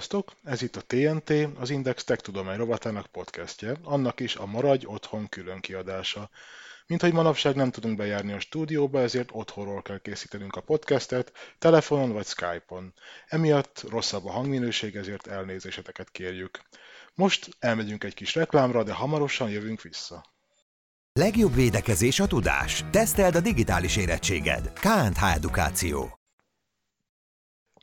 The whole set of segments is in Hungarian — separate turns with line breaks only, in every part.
Sziasztok! Ez itt a TNT, az Index Tech Tudomány rovatának podcastje, annak is a Maradj Otthon külön kiadása. Mint hogy manapság nem tudunk bejárni a stúdióba, ezért otthonról kell készítenünk a podcastet, telefonon vagy Skype-on. Emiatt rosszabb a hangminőség, ezért elnézéseteket kérjük. Most elmegyünk egy kis reklámra, de hamarosan jövünk vissza.
Legjobb védekezés a tudás. Teszteld a digitális érettséged. KNH Edukáció.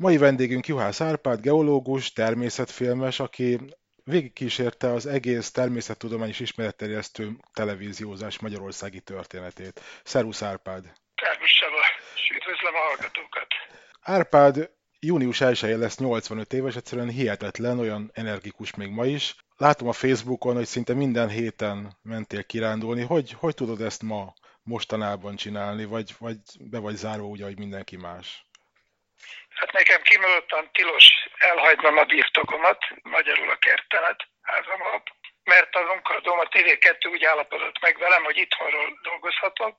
Mai vendégünk Juhász Árpád, geológus, természetfilmes, aki végigkísérte az egész természettudományos ismeretterjesztő televíziózás magyarországi történetét. Szervusz Árpád!
Szervusz Saba, és üdvözlöm a hallgatókat!
Árpád június 1 lesz 85 éves, egyszerűen hihetetlen, olyan energikus még ma is. Látom a Facebookon, hogy szinte minden héten mentél kirándulni. Hogy, hogy tudod ezt ma, mostanában csinálni, vagy, vagy be vagy zárva úgy, ahogy mindenki más?
Hát nekem kimondottan tilos elhagynom a birtokomat, magyarul a kertemet, házamat, mert a munkadóm a TV2 úgy állapodott meg velem, hogy itthonról dolgozhatok,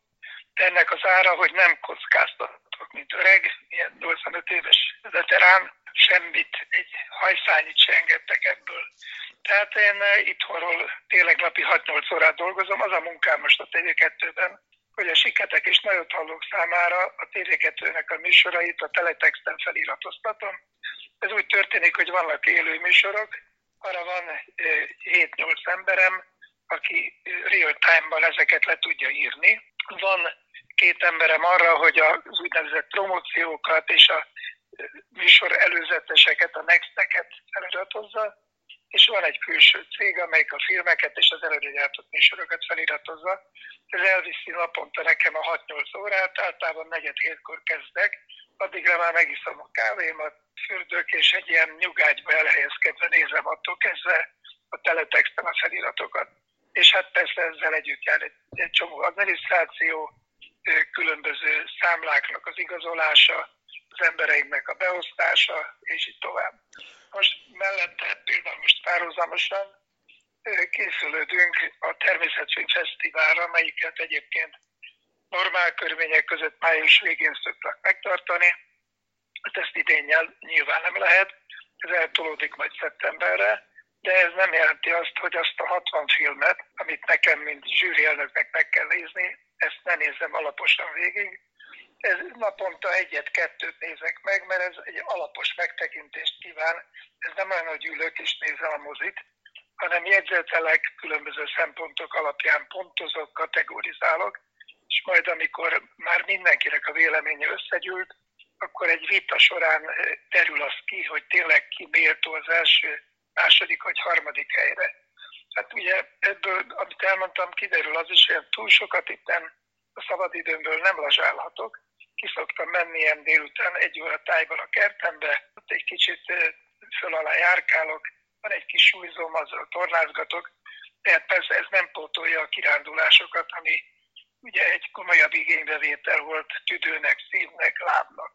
de ennek az ára, hogy nem kockáztatok, mint öreg, ilyen 85 éves veterán, semmit, egy hajszányit se engedtek ebből. Tehát én itthonról tényleg napi 6-8 órát dolgozom, az a munkám most a TV2-ben, hogy a siketek és hallók számára a TV2-nek a műsorait a teletexten feliratoztatom. Ez úgy történik, hogy vannak élő műsorok, arra van 7-8 emberem, aki real time-ban ezeket le tudja írni. Van két emberem arra, hogy az úgynevezett promóciókat és a műsor előzeteseket, a nexteket feliratozza, és van egy külső cég, amelyik a filmeket és az előre gyártott műsorokat feliratozza. Ez elviszi naponta nekem a 6-8 órát, általában negyed hétkor kezdek, addigra már megiszom a kávémat, fürdök, és egy ilyen nyugágyba elhelyezkedve nézem attól kezdve a teletexten a feliratokat. És hát persze ezzel együtt jár egy, egy csomó adminisztráció, különböző számláknak az igazolása, az embereinknek a beosztása, és így tovább. Most mellette például most párhuzamosan készülődünk a Természetfilm Fesztiválra, melyiket egyébként normál körülmények között május végén szoktak megtartani. Hát ezt idén nyilván nem lehet, ez eltolódik majd szeptemberre, de ez nem jelenti azt, hogy azt a 60 filmet, amit nekem, mint zsűri elnöknek meg kell nézni, ezt ne nézzem alaposan végig, ez naponta egyet-kettőt nézek meg, mert ez egy alapos megtekintést kíván. Ez nem olyan, hogy ülök és nézem a mozit, hanem jegyzetelek, különböző szempontok alapján pontozok, kategorizálok, és majd amikor már mindenkinek a véleménye összegyűlt, akkor egy vita során terül az ki, hogy tényleg ki méltó az első, második vagy harmadik helyre. Hát ugye ebből, amit elmondtam, kiderül az is, hogy túl sokat itt nem, a szabadidőmből nem lazsálhatok, ki szoktam menni ilyen délután egy óra tájban a kertembe, ott egy kicsit föl alá járkálok, van egy kis súlyzóm, azzal tornázgatok, tehát persze ez nem pótolja a kirándulásokat, ami ugye egy komolyabb igénybevétel volt tüdőnek, szívnek, lábnak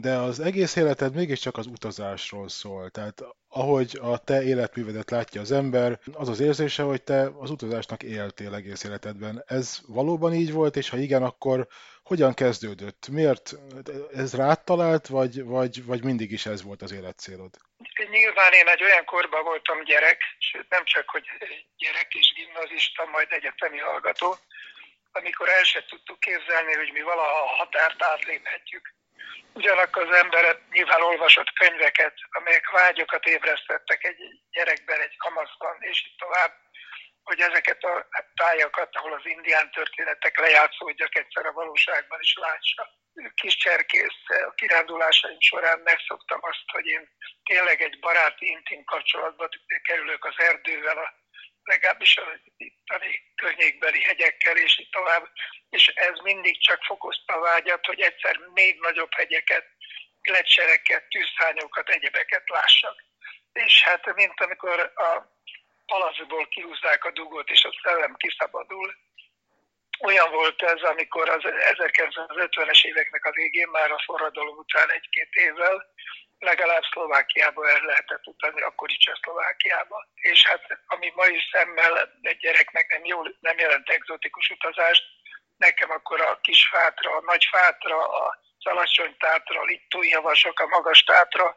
de az egész életed mégiscsak az utazásról szól. Tehát ahogy a te életművedet látja az ember, az az érzése, hogy te az utazásnak éltél egész életedben. Ez valóban így volt, és ha igen, akkor hogyan kezdődött? Miért? Ez rád talált, vagy, vagy, vagy mindig is ez volt az életcélod?
Nyilván én egy olyan korban voltam gyerek, sőt nem csak, hogy gyerek és gimnazista, majd egyetemi hallgató, amikor el se tudtuk képzelni, hogy mi valaha a határt átléphetjük Ugyanakkor az ember nyilván olvasott könyveket, amelyek vágyokat ébresztettek egy gyerekben, egy kamaszban, és tovább, hogy ezeket a tájakat, ahol az indián történetek lejátszódjak egyszer a valóságban is lássa. Kis cserkész a kirándulásaim során megszoktam azt, hogy én tényleg egy baráti, intim kapcsolatba kerülök az erdővel, a legalábbis a itteni környékbeli hegyekkel, és így tovább. És ez mindig csak fokozta a vágyat, hogy egyszer még nagyobb hegyeket, lecsereket, tűzszányokat, egyebeket lássak. És hát, mint amikor a palacból kihúzzák a dugót, és a szellem kiszabadul, olyan volt ez, amikor az 1950-es éveknek a végén, már a forradalom után egy-két évvel, legalább Szlovákiába el lehetett utazni, akkor is Csehszlovákiába. És hát ami mai szemmel egy gyereknek nem, jól, nem jelent egzotikus utazást, nekem akkor a kis fátra, a nagy fátra, a alacsony tátra, a littói javasok, a magas tátra,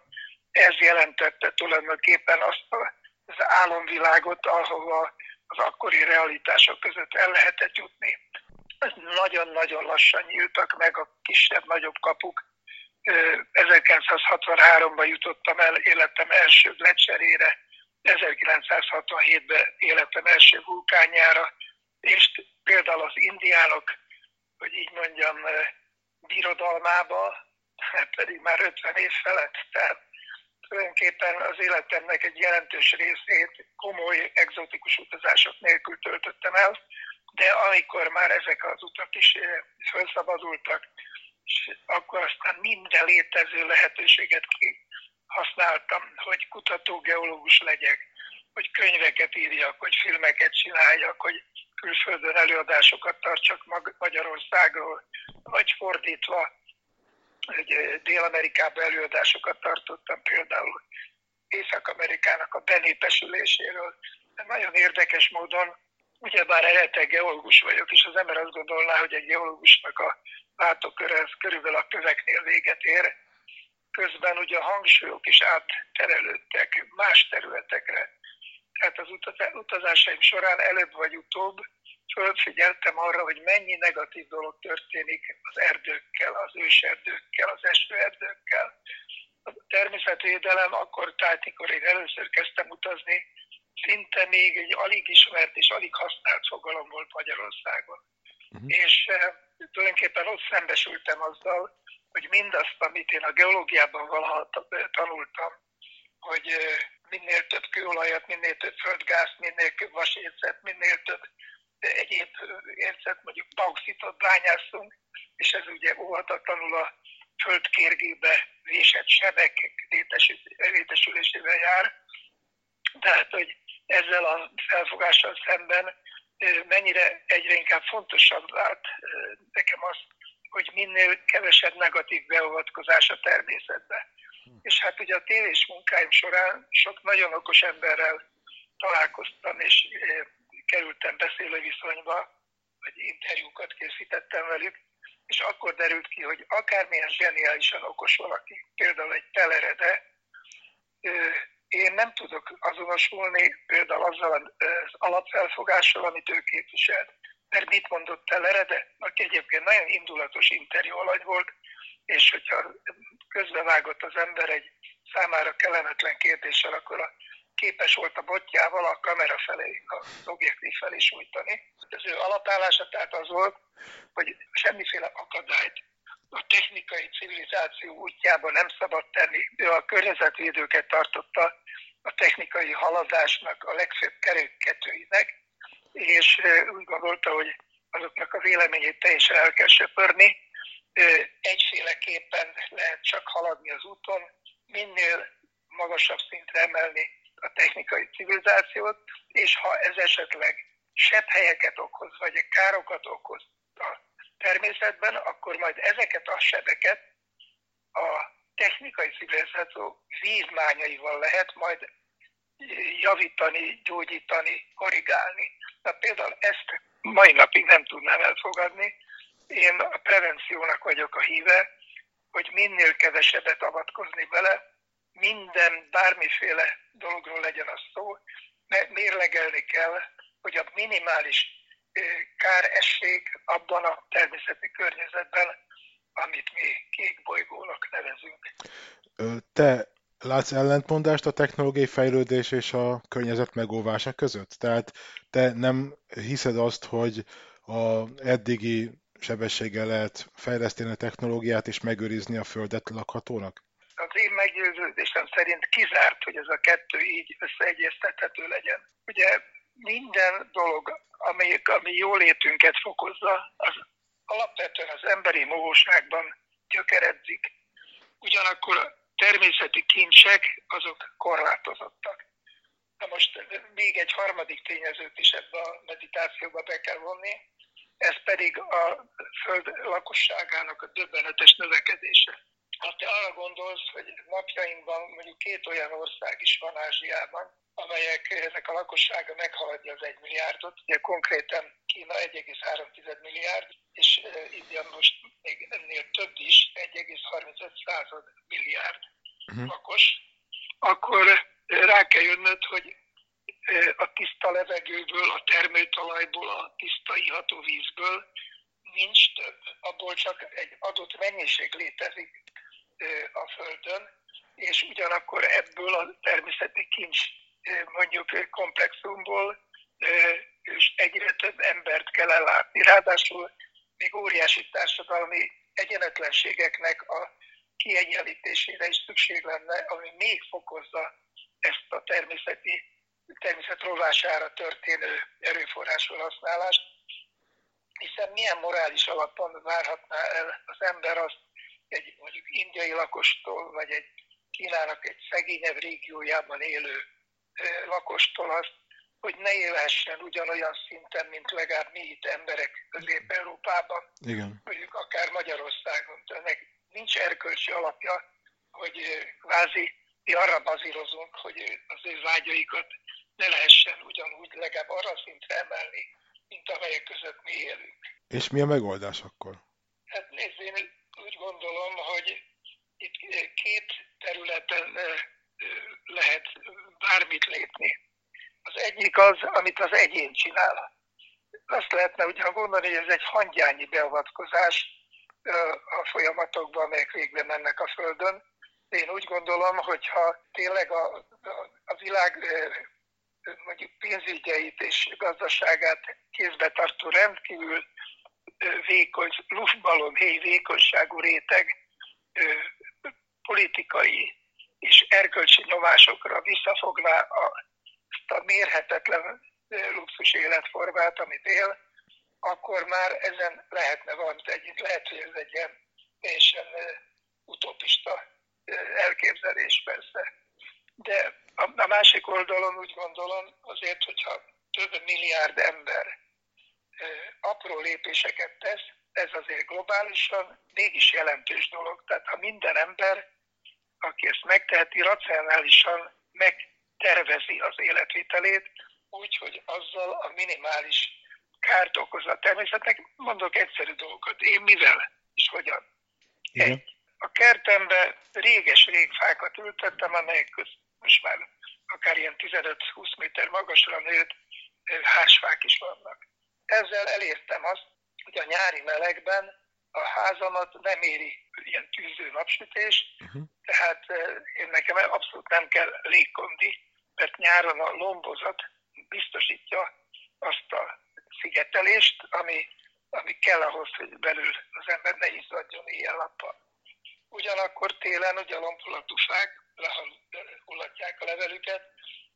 ez jelentette tulajdonképpen azt az álomvilágot, ahova az akkori realitások között el lehetett jutni. Nagyon-nagyon lassan nyíltak meg a kisebb-nagyobb kapuk. 1963-ban jutottam el életem első gletszerére, 1967-ben életem első vulkánjára, és például az indiánok, hogy így mondjam, birodalmába, hát pedig már 50 év felett, tehát tulajdonképpen az életemnek egy jelentős részét komoly egzotikus utazások nélkül töltöttem el, de amikor már ezek az utak is felszabadultak, és akkor aztán minden létező lehetőséget használtam, hogy kutató geológus legyek, hogy könyveket írjak, hogy filmeket csináljak, hogy külföldön előadásokat tartsak Magyarországról, vagy fordítva, hogy Dél-Amerikában előadásokat tartottam például Észak-Amerikának a benépesüléséről. De nagyon érdekes módon, ugyebár eredetileg geológus vagyok, és az ember azt gondolná, hogy egy geológusnak a látóköre ez körülbelül a köveknél véget ér, közben ugye a hangsúlyok is átterelődtek más területekre. Tehát az utazásaim során előbb vagy utóbb fölfigyeltem arra, hogy mennyi negatív dolog történik az erdőkkel, az őserdőkkel, az esőerdőkkel. A természetvédelem akkor, tehát mikor én először kezdtem utazni, szinte még egy alig ismert és alig használt fogalom volt Magyarországon. Uh-huh. És e, tulajdonképpen ott szembesültem azzal, hogy mindazt, amit én a geológiában valaha tanultam, hogy minél több kőolajat, minél több földgázt, minél több vasérzet, minél több egyéb érzet, mondjuk bauxitot bányászunk, és ez ugye óhatatlanul a földkérgébe vésett sebek létesülésével jár. Tehát, hogy ezzel a felfogással szemben mennyire egyre inkább fontosabb vált nekem az, hogy minél kevesebb negatív beavatkozás a természetbe. Hm. És hát ugye a tévés munkáim során sok nagyon okos emberrel találkoztam, és kerültem beszélő viszonyba, vagy interjúkat készítettem velük, és akkor derült ki, hogy akármilyen zseniálisan okos valaki, például egy telerede, én nem tudok azonosulni például azzal az alapfelfogással, amit ő képviselt mert mit mondott Telerede, aki egyébként nagyon indulatos interjú alany volt, és hogyha közbevágott az ember egy számára kellemetlen kérdéssel, akkor a képes volt a botjával a kamera felé, az objektív felé sújtani. Az ő alapállása tehát az volt, hogy semmiféle akadályt a technikai civilizáció útjában nem szabad tenni. Ő a környezetvédőket tartotta a technikai haladásnak a legfőbb kerékketőinek, és úgy gondolta, hogy azoknak a véleményét teljesen el kell söpörni. Egyféleképpen lehet csak haladni az úton, minél magasabb szintre emelni a technikai civilizációt, és ha ez esetleg sebb helyeket okoz, vagy károkat okoz a természetben, akkor majd ezeket a sebeket a technikai civilizáció vívmányaival lehet majd javítani, gyógyítani, korrigálni. Na például ezt mai napig nem tudnám elfogadni. Én a prevenciónak vagyok a híve, hogy minél kevesebbet avatkozni bele, minden, bármiféle dologról legyen a szó, mérlegelni kell, hogy a minimális káresség abban a természeti környezetben, amit mi kék nevezünk.
Te Látsz ellentmondást a technológiai fejlődés és a környezet megóvása között? Tehát te nem hiszed azt, hogy a eddigi sebességgel lehet fejleszteni a technológiát és megőrizni a Földet lakhatónak?
Az én meggyőződésem szerint kizárt, hogy ez a kettő így összeegyeztethető legyen. Ugye minden dolog, ami, ami jólétünket fokozza, az alapvetően az emberi mohóságban gyökeredzik. Ugyanakkor természeti kincsek azok korlátozottak. Na most még egy harmadik tényezőt is ebbe a meditációba be kell vonni, ez pedig a föld lakosságának a döbbenetes növekedése. Ha te arra gondolsz, hogy napjainkban mondjuk két olyan ország is van Ázsiában, amelyek ezek a lakossága meghaladja az egy milliárdot, ugye konkrétan Kína 1,3 milliárd, és India most még ennél több is, 1,35 milliárd uh-huh. lakos, akkor rá kell jönnöd, hogy a tiszta levegőből, a termőtalajból, a tiszta iható vízből nincs több. Abból csak egy adott mennyiség létezik a Földön, és ugyanakkor ebből a természeti kincs mondjuk komplexumból és egyre több embert kell ellátni. Ráadásul még óriási társadalmi egyenetlenségeknek a kiegyenlítésére is szükség lenne, ami még fokozza ezt a természeti, természet rovására történő erőforrás felhasználást, hiszen milyen morális alapon várhatná el az ember azt egy mondjuk indiai lakostól, vagy egy Kínának egy szegényebb régiójában élő lakostól azt, hogy ne élhessen ugyanolyan szinten, mint legalább mi itt emberek Közép-Európában,
Igen.
mondjuk akár Magyarországon. Ennek nincs erkölcsi alapja, hogy kvázi mi arra bazírozunk, hogy az ő vágyaikat ne lehessen ugyanúgy legalább arra szintre emelni, mint amelyek között mi élünk.
És mi a megoldás akkor?
Hát nézd, én úgy gondolom, hogy itt két területen lehet bármit lépni. Az egyik az, amit az egyén csinál. Azt lehetne ugye gondolni, hogy ez egy hangyányi beavatkozás a folyamatokban, amelyek végbe mennek a Földön. Én úgy gondolom, hogyha tényleg a, a, a világ mondjuk pénzügyeit és gazdaságát kézbe tartó rendkívül vékony, luftballon héj vékonyságú réteg politikai és erkölcsi nyomásokra visszafogná a, ezt a mérhetetlen luxus életformát, amit él, akkor már ezen lehetne valamit együtt. Lehet, hogy ez egy ilyen teljesen utopista elképzelés persze. De a másik oldalon úgy gondolom, azért, hogyha több milliárd ember apró lépéseket tesz, ez azért globálisan mégis jelentős dolog. Tehát ha minden ember, aki ezt megteheti, racionálisan megtervezi az életvitelét, úgy, hogy azzal a minimális kárt okoz a természetnek. Mondok egyszerű dolgokat. Én mivel és hogyan?
Igen.
Egy, a kertembe réges-rég fákat ültettem, amelyek közt most már akár ilyen 15-20 méter magasra nőtt házfák is vannak. Ezzel elértem azt, hogy a nyári melegben a házamat nem éri ilyen tűző napsütés, uh-huh. tehát én nekem abszolút nem kell légkondi, mert nyáron a lombozat biztosítja azt a szigetelést, ami, ami kell ahhoz, hogy belül az ember ne izzadjon éjjel-nappal. Ugyanakkor télen ugye a lompolatú fák lehullatják a levelüket,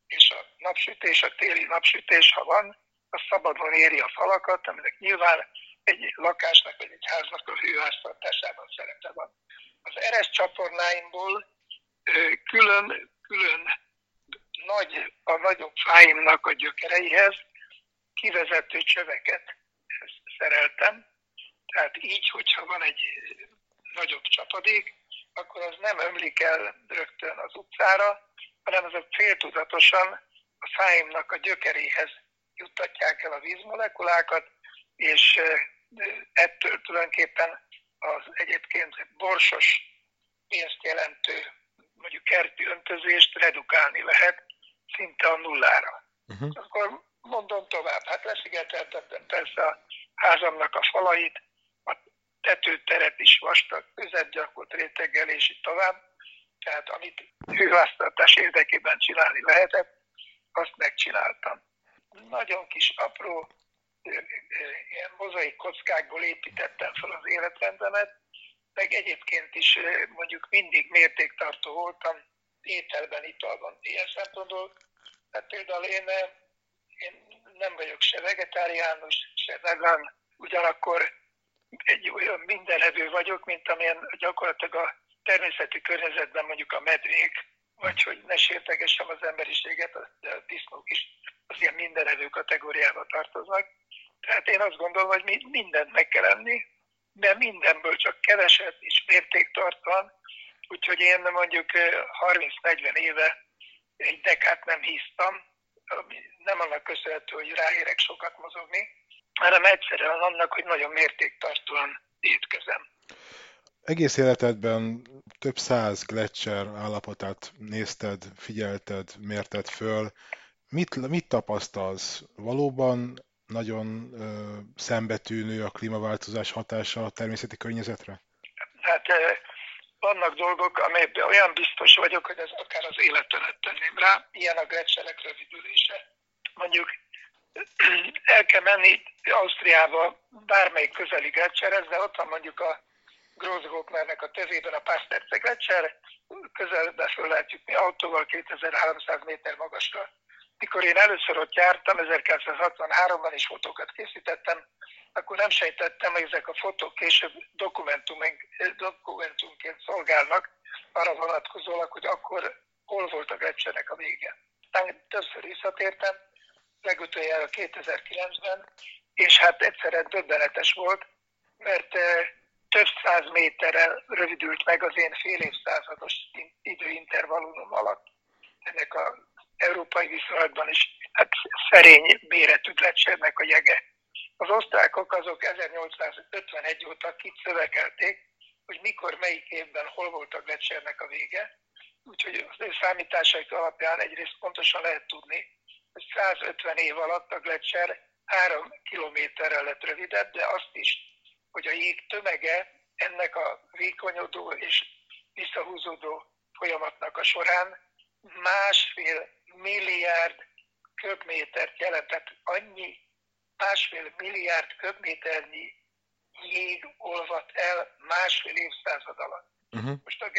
és a napsütés, a téli napsütés, ha van, az szabadon éri a falakat, aminek nyilván egy lakásnak vagy egy háznak a hőháztartásában szerepe van. Az eres csatornáimból külön, külön nagy, a nagyobb fáimnak a gyökereihez kivezető csöveket szereltem, tehát így, hogyha van egy nagyobb csapadék, akkor az nem ömlik el rögtön az utcára, hanem azok féltudatosan a fáimnak a gyökeréhez a vízmolekulákat, és ettől tulajdonképpen az egyébként borsos pénzt jelentő mondjuk kerti öntözést redukálni lehet szinte a nullára. Uh-huh. Akkor mondom tovább, hát leszigeteltettem persze a házamnak a falait, a tetőteret is vastag közepgyakott réteggel, és így tovább. Tehát amit hőháztartás érdekében csinálni lehetett, azt megcsináltam. Nagyon kis apró ilyen mozaik kockákból építettem fel az életrendemet, meg egyébként is mondjuk mindig mértéktartó voltam ételben, italban ilyen szempontból. Tehát például én, én nem vagyok se vegetáriánus, se vegán, ugyanakkor egy olyan mindenevő vagyok, mint amilyen gyakorlatilag a természeti környezetben mondjuk a medvék, vagy hogy ne sértegessem az emberiséget, a disznók is az ilyen mindenevő kategóriába tartoznak. Tehát én azt gondolom, hogy mindent meg kell enni, de mindenből csak keveset és mértéktartvan, úgyhogy én mondjuk 30-40 éve egy dekát nem hisztam, nem annak köszönhető, hogy ráérek sokat mozogni, hanem egyszerűen annak, hogy nagyon mértéktartóan étkezem.
Egész életedben több száz gletszer állapotát nézted, figyelted, mérted föl. Mit, mit tapasztalsz? Valóban nagyon ö, szembetűnő a klímaváltozás hatása a természeti környezetre?
Hát vannak dolgok, amelyekben olyan biztos vagyok, hogy ez akár az életemet tenném rá, ilyen a gletszerek rövidülése. Mondjuk el kell menni Ausztriába bármelyik közeli gletszerhez, de ott van mondjuk a Grossglocknernek a tezében a Pasterce gletszer, közelbe föl lehet jutni autóval 2300 méter magasra. Mikor én először ott jártam, 1963-ban is fotókat készítettem, akkor nem sejtettem, hogy ezek a fotók később dokumentumként szolgálnak, arra vonatkozólag, hogy akkor hol volt a gletszernek a vége. Aztán többször visszatértem, legutoljára 2009-ben, és hát egyszerre döbbenetes volt, mert eh, több száz méterrel rövidült meg az én fél évszázados időintervallumom alatt. Ennek a európai viszonylatban is hát szerény méretű gletszernek a jege. Az osztrákok azok 1851 óta kicövekelték, hogy mikor, melyik évben, hol volt a gletszernek a vége. Úgyhogy az ő számításaik alapján egyrészt pontosan lehet tudni, hogy 150 év alatt a gletszer 3 kilométerrel lett rövidebb, de azt is, hogy a jég tömege ennek a vékonyodó és visszahúzódó folyamatnak a során másfél milliárd köbmétert jelentett annyi, másfél milliárd köbméternyi jég olvadt el másfél évszázad alatt. Uh-huh. Most a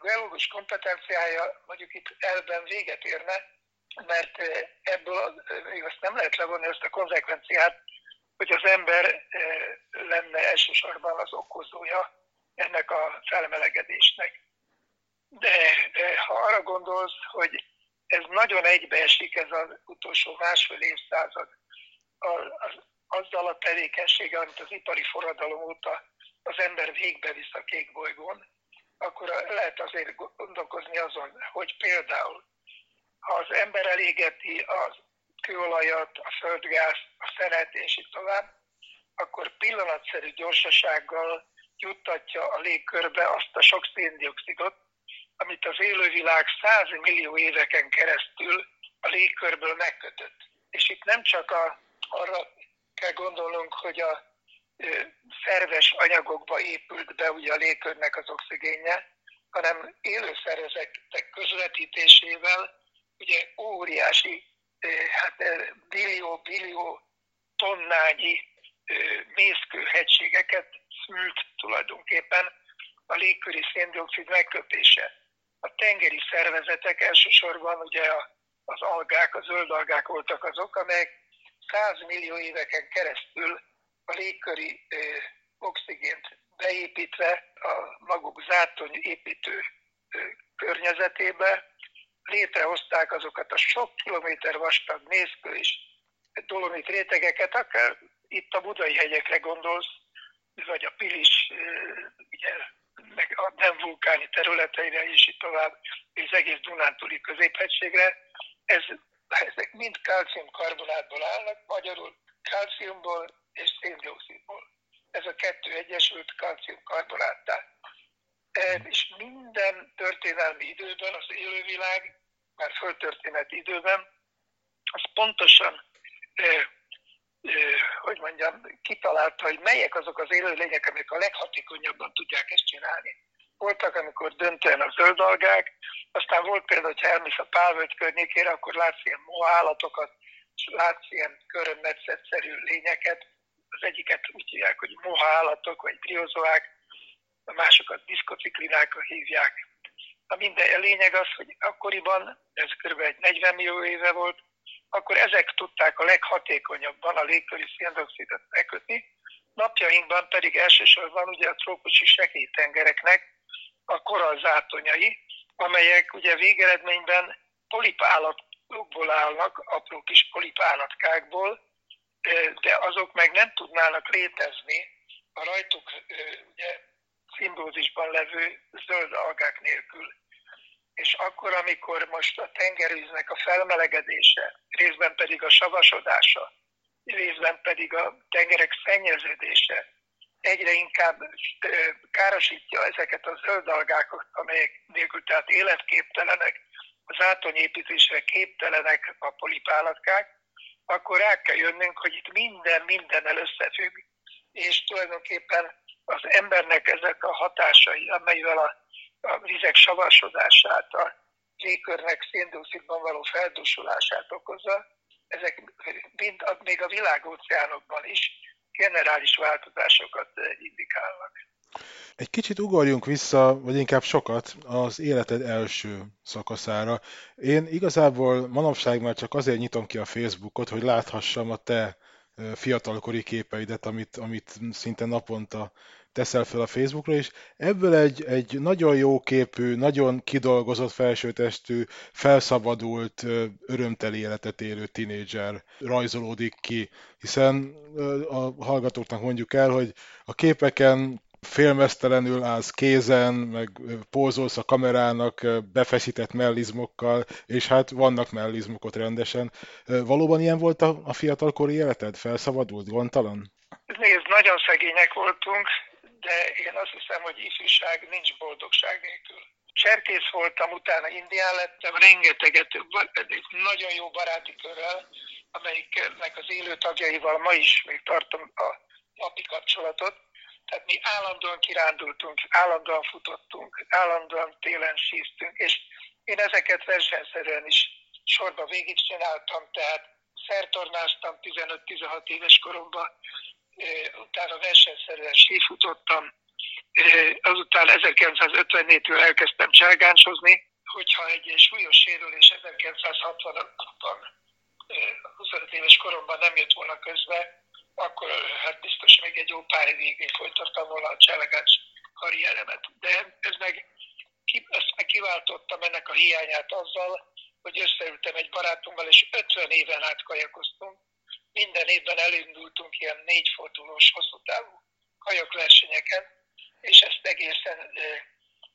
geológus kompetenciája mondjuk itt elben véget érne, mert ebből még azt nem lehet levonni ezt a konzekvenciát, hogy az ember eh, lenne elsősorban az okozója ennek a felmelegedésnek. De ha arra gondolsz, hogy ez nagyon egybeesik ez az utolsó másfél évszázad az, azzal a tevékenységgel, amit az ipari forradalom óta az ember végbe visz a kék bolygón, akkor lehet azért gondolkozni azon, hogy például ha az ember elégeti a kőolajat, a földgáz, a szenet és így tovább, akkor pillanatszerű gyorsasággal juttatja a légkörbe azt a sok széndiokszidot, amit az élővilág 100 millió éveken keresztül a légkörből megkötött. És itt nem csak a, arra kell gondolnunk, hogy a szerves anyagokba épült be ugye a légkörnek az oxigénje, hanem élő szervezetek közvetítésével ugye óriási, hát billió-billió tonnányi mészkőhegységeket szült tulajdonképpen a légköri széndiokszid megkötése. A tengeri szervezetek elsősorban ugye az algák, a zöld algák voltak azok, amelyek 100 millió éveken keresztül a légköri oxigént beépítve a maguk zátony építő környezetébe létrehozták azokat a sok kilométer vastag mészkő és dolomit rétegeket, akár itt a budai hegyekre gondolsz, vagy a Pilis, ugye, meg a nem vulkáni területeire, és itt tovább, és az egész Dunántúli középhegységre. Ez, ezek mind kalciumkarbonátból állnak, magyarul kalciumból és széndiokszidból. Ez a kettő egyesült kalciumkarbonáttá. És minden történelmi időben az élővilág már földtörténeti időben, az pontosan, eh, eh, hogy mondjam, kitalálta, hogy melyek azok az élőlények, amik a leghatékonyabban tudják ezt csinálni. Voltak, amikor döntően a zöldalgák, aztán volt például, hogy elmész a pálvölgy környékére, akkor látsz ilyen mohállatokat, látsz ilyen körömmetszetszerű lényeket. Az egyiket úgy hívják, hogy mohállatok, vagy briozoák, a másokat diszkociklinákra hívják, Na minden, a lényeg az, hogy akkoriban, ez kb. egy 40 millió éve volt, akkor ezek tudták a leghatékonyabban a légköri széndiokszidot megkötni, napjainkban pedig elsősorban ugye a trópusi sekélytengereknek a korallzátonyai, amelyek ugye végeredményben polipállatokból állnak, apró kis polipállatkákból, de azok meg nem tudnának létezni a rajtuk ugye, szimbózisban levő zöld algák nélkül. És akkor, amikor most a tengervíznek a felmelegedése, részben pedig a savasodása, részben pedig a tengerek szennyeződése egyre inkább károsítja ezeket a zöld algákat, amelyek nélkül tehát életképtelenek, az átonyépítésre képtelenek a polipállatkák, akkor rá kell jönnünk, hogy itt minden mindennel összefügg, és tulajdonképpen az embernek ezek a hatásai, amelyvel a, a vizek savasodását, a légkörnek széndiokszidban való feldúsulását okozza, ezek mind, még a világóceánokban is generális változásokat indikálnak.
Egy kicsit ugorjunk vissza, vagy inkább sokat az életed első szakaszára. Én igazából manapság már csak azért nyitom ki a Facebookot, hogy láthassam a te fiatalkori képeidet, amit, amit szinte naponta teszel fel a Facebookra, és ebből egy, egy nagyon jó képű, nagyon kidolgozott felsőtestű, felszabadult, örömteli életet élő tinédzser rajzolódik ki, hiszen a hallgatóknak mondjuk el, hogy a képeken félmeztelenül állsz kézen, meg pózolsz a kamerának befeszített mellizmokkal, és hát vannak mellizmokot rendesen. Valóban ilyen volt a, a fiatalkori életed? Felszabadult, gondtalan?
Nézd, nagyon szegények voltunk, de én azt hiszem, hogy ifjúság nincs boldogság nélkül. Cserkész voltam, utána indián lettem, rengeteget, egy nagyon jó baráti körrel, amelyiknek az élő tagjaival ma is még tartom a napi kapcsolatot. Tehát mi állandóan kirándultunk, állandóan futottunk, állandóan télen síztünk, és én ezeket versenyszerűen is sorba végigcsináltam, tehát szertornáztam 15-16 éves koromban, utána versenyszerűen sífutottam, azután 1954-től elkezdtem cselgáncsozni, hogyha egy súlyos sérülés 1960-ban 25 éves koromban nem jött volna közbe, akkor hát biztos még egy jó pár évig folytattam volna a cselgánc karrieremet. De ez meg, ezt meg kiváltottam ennek a hiányát azzal, hogy összeültem egy barátommal, és 50 éven át kajakoztunk, minden évben elindultunk ilyen négyfordulós, hosszú távú kajakversenyeken, és ezt egészen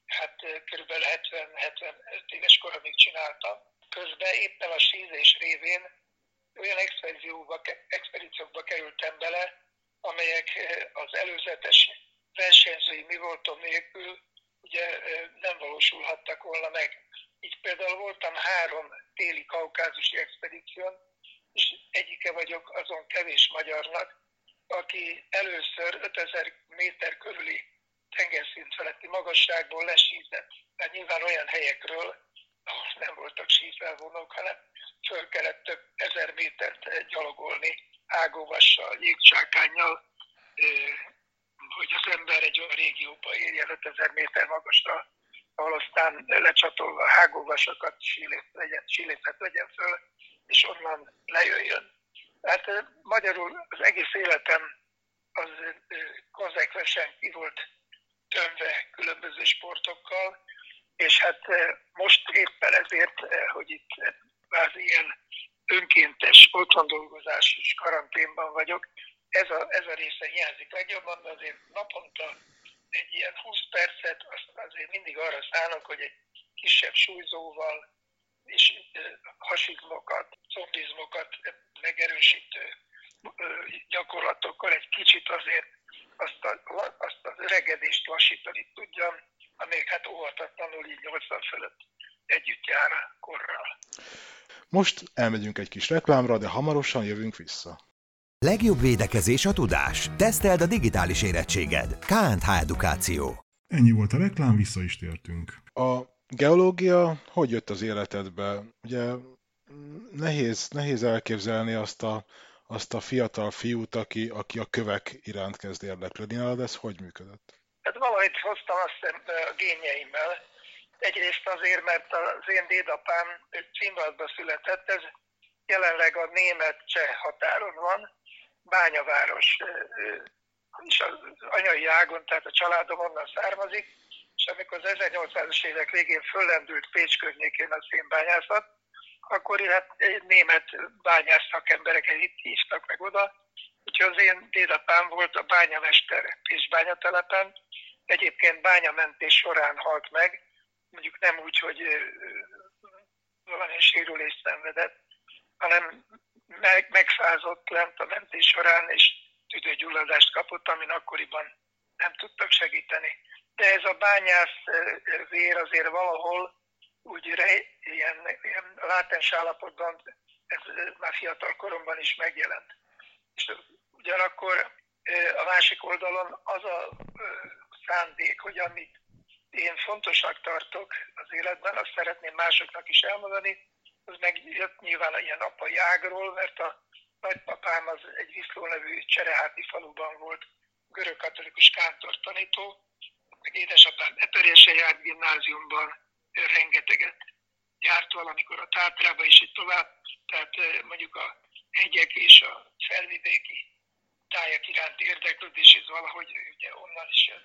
hát körülbelül 70-75 éves koromig csináltam. Közben éppen a sízés révén olyan expedíciókba, expedíciókba kerültem bele, amelyek az előzetes versenyzői mi voltam nélkül ugye nem valósulhattak volna meg. Így például voltam három téli kaukázusi expedíción, és egyike vagyok azon kevés magyarnak, aki először 5000 méter körüli tengerszint feletti magasságból lesízett. Mert nyilván olyan helyekről, nem voltak sífelvonók, hanem föl kellett több ezer métert gyalogolni ágóvassal, jégcsákányjal, hogy az ember egy olyan régióba érjen 5000 méter magasra, ahol aztán lecsatolva hágóvasakat sílészet legyen föl, és onnan lejöjjön. Hát magyarul az egész életem az konzekvensen ki volt tömve különböző sportokkal, és hát most éppen ezért, hogy itt az ilyen önkéntes otthon dolgozás és karanténban vagyok, ez a, ez a része hiányzik legjobban, de azért naponta egy ilyen 20 percet azt azért mindig arra szánok, hogy egy kisebb súlyzóval, és hasizmokat, zombizmokat megerősítő gyakorlatokkal egy kicsit azért azt, a, azt az öregedést lassítani tudjam, amelyik hát óvatatlanul így 80 fölött együtt jár korral.
Most elmegyünk egy kis reklámra, de hamarosan jövünk vissza.
Legjobb védekezés a tudás. Teszteld a digitális érettséged. KNH Edukáció.
Ennyi volt a reklám, vissza is tértünk. A geológia hogy jött az életedbe? Ugye nehéz, nehéz elképzelni azt a, azt a fiatal fiút, aki, aki a kövek iránt kezd érdeklődni. Nálad ez hogy működött?
Hát valamit hoztam azt a génjeimmel. Egyrészt azért, mert az én dédapám Cimbalba született, ez jelenleg a német-cseh határon van, Bányaváros és az anyai ágon, tehát a családom onnan származik, és amikor az 1800-as évek végén föllendült Pécs környékén a szénbányászat, akkor hát német bányász szakembereket itt hívtak meg oda, úgyhogy az én dédapám volt a bányamester Pécs bányatelepen, egyébként bányamentés során halt meg, mondjuk nem úgy, hogy valami sérülést szenvedett, hanem meg, megszázott lent a mentés során, és tüdőgyulladást kapott, amin akkoriban nem tudtak segíteni. De ez a bányász vér azért valahol úgy ilyen, ilyen látens állapotban, ez már fiatal koromban is megjelent. És ugyanakkor a másik oldalon az a szándék, hogy amit én fontosnak tartok az életben, azt szeretném másoknak is elmondani, az megjött nyilván ilyen apai ágról, mert a nagypapám az egy Viszló nevű Csereháti faluban volt görög katolikus kántor tanító, meg édesapám Eperjesen járt gimnáziumban, rengeteget járt valamikor a Tátrába, és így tovább, tehát mondjuk a hegyek és a felvidéki tájak iránt érdeklődés, ez valahogy ugye onnan is jön.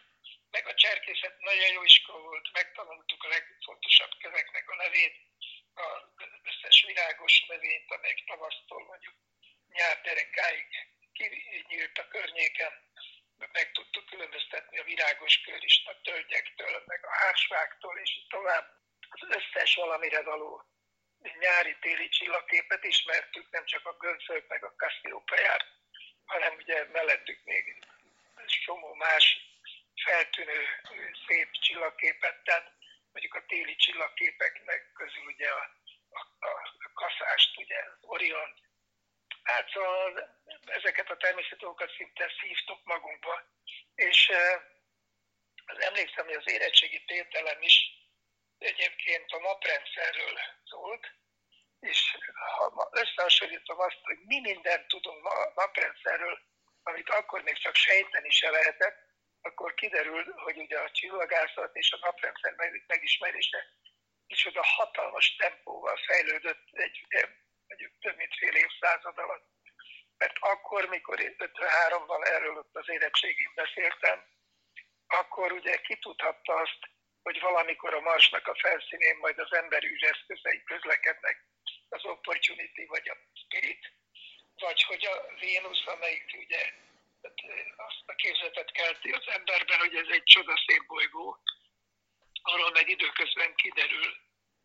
Meg a cserkészet nagyon jó iskola volt, megtanultuk a legfontosabb köveknek a nevét, az összes virágos növényt, amelyek tavasztól mondjuk nyár derekáig kinyílt a környéken, meg tudtuk különböztetni a virágos körist a tölgyektől, meg a hársvágtól, és tovább. Az összes valamire való nyári-téli csillagképet ismertük, nem csak a göncök, meg a Cassiopeárt, hanem ugye mellettük még somó más feltűnő szép csillagképet, tehát mondjuk a téli csillagképeknek közül ugye a, a, a kaszást, ugye az Orion. Hát szóval ezeket a természetokat szinte szívtuk magunkba, és az emlékszem, hogy az érettségi tételem is egyébként a naprendszerről szólt, és ha összehasonlítom azt, hogy mi mindent tudunk a naprendszerről, amit akkor még csak sejteni se lehetett, akkor kiderül, hogy ugye a csillagászat és a naprendszer megismerése a hatalmas tempóval fejlődött egy, egy több mint fél évszázad alatt. Mert akkor, mikor 53-ban erről ott az érettségig beszéltem, akkor ugye ki tudhatta azt, hogy valamikor a Marsnak a felszínén majd az ember űreszközei közlekednek, az Opportunity vagy a Spirit, vagy hogy a Vénusz, amelyik ugye azt a képzetet kelti az emberben, hogy ez egy csodaszép bolygó, arról meg időközben kiderül,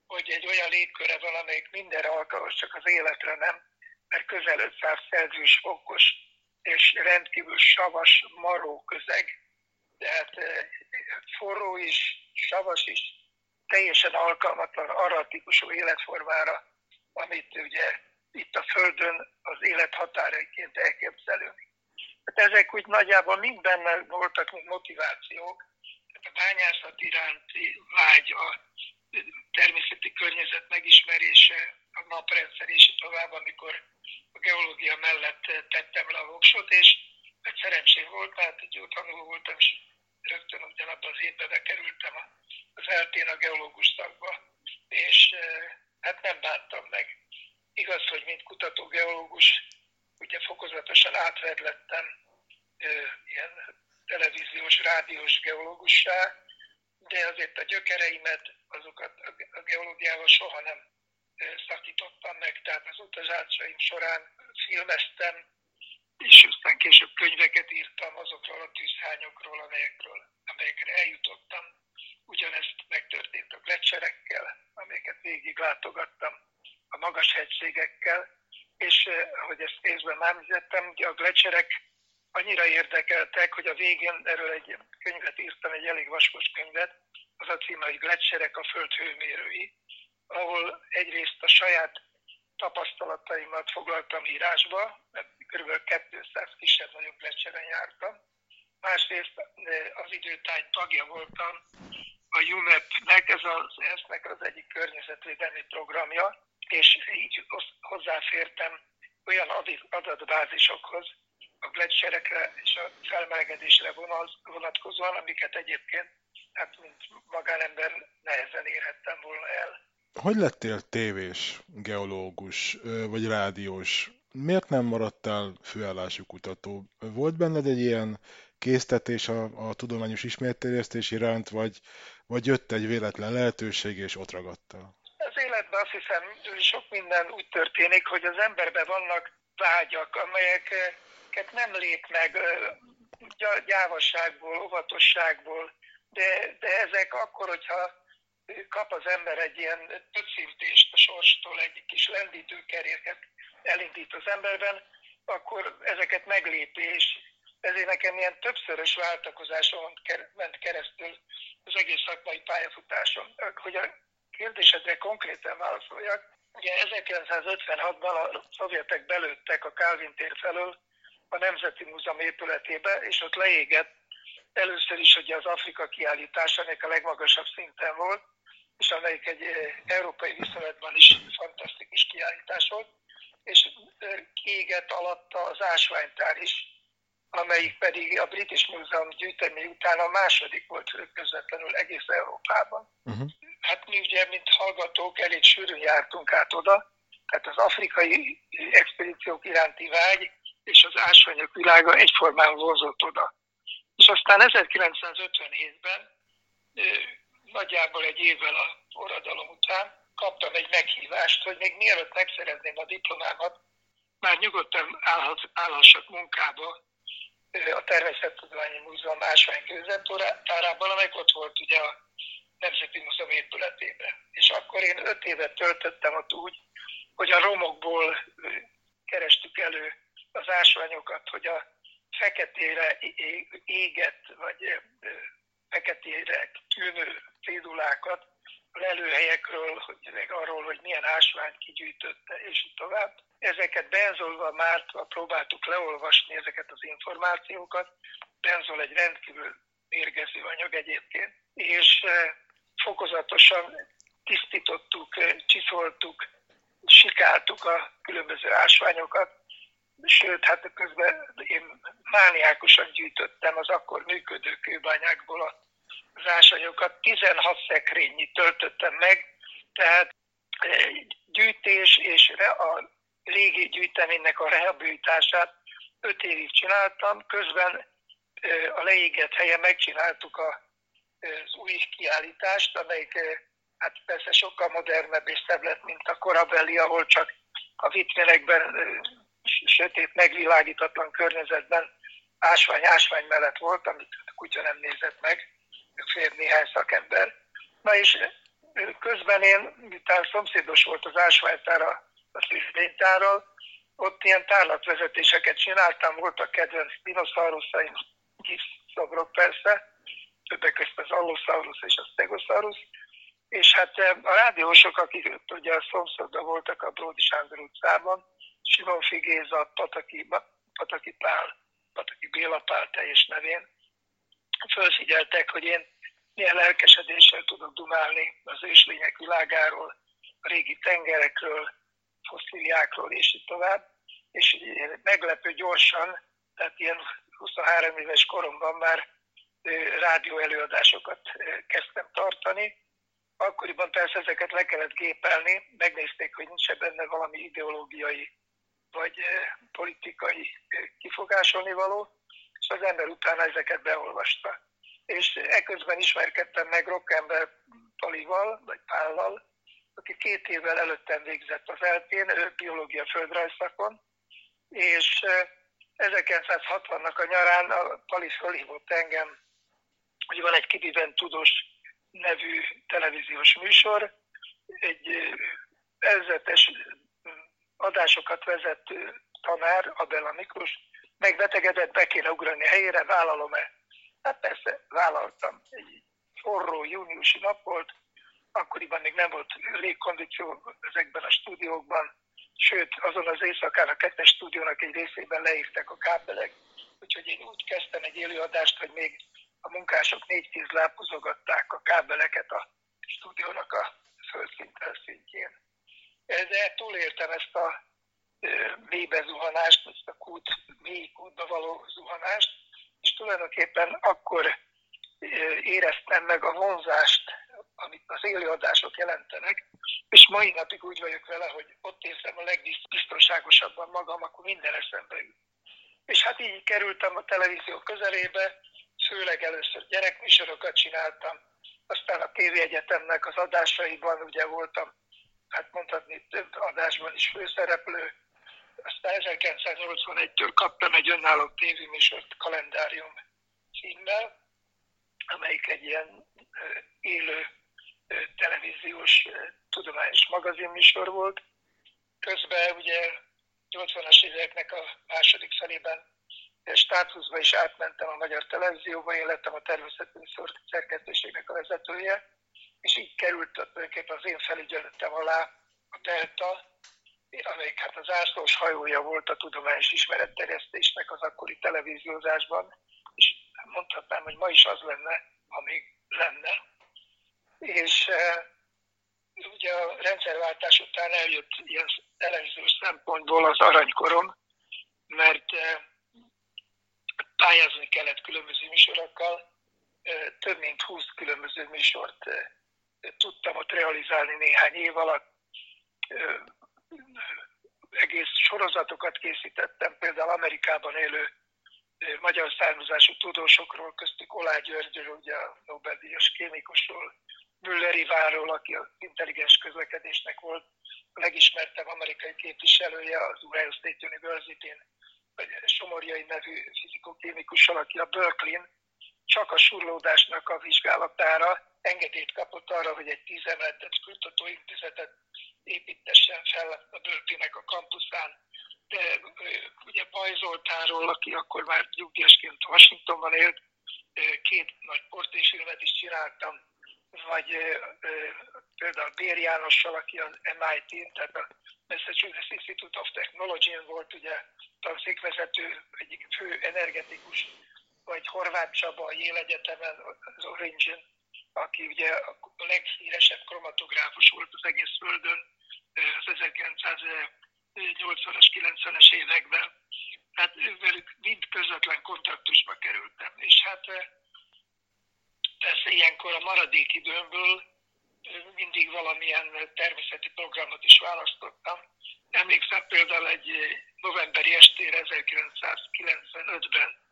hogy egy olyan légköre van, amelyik mindenre alkalmas, csak az életre nem, mert közel 500 Celsius fokos és rendkívül savas, maró közeg, de hát forró is, savas is, teljesen alkalmatlan arra a típusú életformára, amit ugye itt a Földön az élet határaiként elképzelünk. Hát ezek úgy nagyjából mind benne voltak, mint motivációk. Hát a bányászat iránti vágy, a természeti környezet megismerése, a naprendszer és tovább, amikor a geológia mellett tettem le a voksot, és egy szerencsém volt, tehát egy jó tanuló voltam, és rögtön ugyanabban az évben bekerültem az eltén a geológus tagba, és eh, hát nem bántam meg. Igaz, hogy mint kutató geológus ugye fokozatosan átvedlettem ilyen televíziós, rádiós geológussá, de azért a gyökereimet, azokat a geológiával soha nem szakítottam meg, tehát az utazásaim során filmeztem, és aztán később könyveket írtam azokról a tűzhányokról, amelyekről, amelyekre eljutottam. Ugyanezt megtörtént a gletserekkel, amelyeket végig látogattam, a magas hegységekkel, és ahogy ezt részben már említettem, a gletserek annyira érdekeltek, hogy a végén erről egy könyvet írtam, egy elég vaskos könyvet, az a címe, hogy Gletserek a Föld hőmérői, ahol egyrészt a saját tapasztalataimat foglaltam írásba, mert kb. 200 kisebb-nagyobb gletszeren jártam. Másrészt az időtáj tagja voltam a UNEP-nek, ez az ENSZ-nek az egyik környezetvédelmi programja, és így hozzáfértem olyan adatbázisokhoz, a gletserekre és a felmelegedésre vonatkozóan, amiket egyébként, hát mint magánember nehezen érhettem volna el.
Hogy lettél tévés, geológus vagy rádiós? Miért nem maradtál főállású kutató? Volt benned egy ilyen késztetés a, a tudományos ismertterjesztés iránt, vagy, vagy jött egy véletlen lehetőség, és ott ragadtál?
Az életben azt hiszem, sok minden úgy történik, hogy az emberben vannak vágyak, amelyeket nem lép meg gyávasságból, óvatosságból, de, de ezek akkor, hogyha kap az ember egy ilyen többszintést a sorstól, egy kis lendítőkeréket elindít az emberben, akkor ezeket meglépi, és ezért nekem ilyen többszörös váltakozáson ment keresztül az egész szakmai pályafutáson. Hogy a kérdésedre konkrétan válaszoljak, ugye 1956-ban a szovjetek belőttek a Calvin tér felől a Nemzeti Múzeum épületébe, és ott leégett először is ugye az Afrika kiállítás, amelyik a legmagasabb szinten volt, és amelyik egy eh, európai viszonylatban is fantasztikus kiállítás volt, és eh, kiégett alatta az ásványtár is, amelyik pedig a British Museum gyűjtemény után a második volt közvetlenül egész Európában. Uh-huh. Hát mi ugye, mint hallgatók, elég sűrűn jártunk át oda, tehát az afrikai expedíciók iránti vágy és az ásványok világa egyformán vonzott oda. És aztán 1957-ben, nagyjából egy évvel a forradalom után kaptam egy meghívást, hogy még mielőtt megszerezném a diplomámat, már nyugodtan állhassak munkába a Természettudományi Múzeum ásványkőzetárában, amelyik ott volt ugye a Nemzeti Múzeum épületében. És akkor én öt évet töltöttem ott úgy, hogy a romokból kerestük elő az ásványokat, hogy a feketére égett, vagy feketére tűnő cédulákat a lelőhelyekről, hogy meg arról, hogy milyen így tovább. Ezeket benzolva mártva próbáltuk leolvasni ezeket az információkat. Benzol egy rendkívül mérgező anyag egyébként, és fokozatosan tisztítottuk, csiszoltuk, sikáltuk a különböző ásványokat, sőt, hát közben én mániákusan gyűjtöttem az akkor működő kőbányákból az ásványokat, 16 szekrényi töltöttem meg, tehát gyűjtés és a régi gyűjteménynek a rehabilitását 5 évig csináltam, közben a leégett helyen megcsináltuk a, az új kiállítást, amelyik hát persze sokkal modernebb és szebb lett, mint a korabeli, ahol csak a vitrinekben sötét, megvilágítatlan környezetben ásvány-ásvány mellett volt, amit a kutya nem nézett meg, fér néhány szakember. Na és közben én, miután szomszédos volt az ásványtára a szűzvénytárral, ott ilyen tárlatvezetéseket csináltam, voltak kedvenc dinoszauruszaim, szobrok persze, többek között az Allosaurus és a Stegosaurus, és hát a rádiósok, akik ugye a szomszédban voltak a Bródi Sándor utcában, Simon Figéza, Pataki, Pataki Pál, Pataki Béla Pál teljes nevén, felfigyeltek, hogy én milyen lelkesedéssel tudok dumálni az őslények világáról, a régi tengerekről, fosszíliákról és így tovább. És meglepő gyorsan, tehát ilyen 23 éves koromban már rádió előadásokat kezdtem tartani. Akkoriban persze ezeket le kellett gépelni, megnézték, hogy nincs benne valami ideológiai vagy politikai kifogásolni való, és az ember utána ezeket beolvasta. És ekközben ismerkedtem meg Rockember Palival, vagy Pállal, aki két évvel előttem végzett az eltén, ő biológia földrajzszakon, és 1960-nak a nyarán a Pali fölhívott engem, hogy van egy Kibiben Tudós nevű televíziós műsor, egy előzetes adásokat vezető tanár, Abela Miklós, megbetegedett, be kéne ugrani helyére, vállalom-e? Hát persze, vállaltam. Egy forró júniusi nap volt, akkoriban még nem volt légkondíció ezekben a stúdiókban, sőt, azon az éjszakán a kettes stúdiónak egy részében leírták a kábelek, úgyhogy én úgy kezdtem egy élőadást, hogy még a munkások négy tíz lápozogatták a kábeleket a stúdiónak a földszint szintjén. De túléltem ezt a mélybe zuhanást, ezt a kút, mély kútba való zuhanást, és tulajdonképpen akkor éreztem meg a vonzást, amit az élőadások jelentenek, és mai napig úgy vagyok vele, hogy ott érzem a legbiztonságosabban magam, akkor minden eszembe jut. És hát így kerültem a televízió közelébe, főleg először gyerekműsorokat csináltam, aztán a TV Egyetemnek az adásaiban ugye voltam, hát mondhatni több adásban is főszereplő, aztán 1981-től kaptam egy önálló tévéműsort kalendárium címmel, amelyik egy ilyen élő televíziós tudományos magazinműsor volt. Közben ugye 80-as éveknek a második felében státuszba is átmentem a Magyar Televízióba, én lettem a természetműsor szerkesztőségnek a vezetője, és így került tulajdonképpen az én felügyeletem alá a Delta, amelyik hát az ászlós hajója volt a tudományos ismeretterjesztésnek az akkori televíziózásban, és mondhatnám, hogy ma is az lenne, ha még lenne. És e, ugye a rendszerváltás után eljött ilyen televíziós szempontból az aranykorom, mert e, pályázni kellett különböző műsorokkal, e, több mint 20 különböző műsort tudtam ott realizálni néhány év alatt, egész sorozatokat készítettem, például Amerikában élő magyar származású tudósokról, köztük Olá Györgyről, ugye a Nobel-díjas kémikusról, Müller Ivánról, aki az intelligens közlekedésnek volt a legismertebb amerikai képviselője az Ohio State University-n, vagy Somorjai nevű fizikokémikussal, aki a Berkeley-n csak a surlódásnak a vizsgálatára engedélyt kapott arra, hogy egy tízemeletes kutatóintézetet építessen fel a Berkeley-nek a kampuszán. De ugye Baj Zoltánról, aki akkor már nyugdíjasként Washingtonban élt, két nagy portésfilmet is csináltam, vagy például Bér Jánossal, aki az MIT, tehát a Massachusetts Institute of Technology-n volt ugye tanszékvezető, egyik fő energetikus, vagy Horváth Csaba a Yale Egyetemen, az Orange-en, aki ugye a leghíresebb kromatográfus volt az egész Földön az 1980-as, 90-es években. Hát velük mind közvetlen kontaktusba kerültem. És hát persze ilyenkor a maradék időmből mindig valamilyen természeti programot is választottam. Emlékszem például egy novemberi estére 1995-ben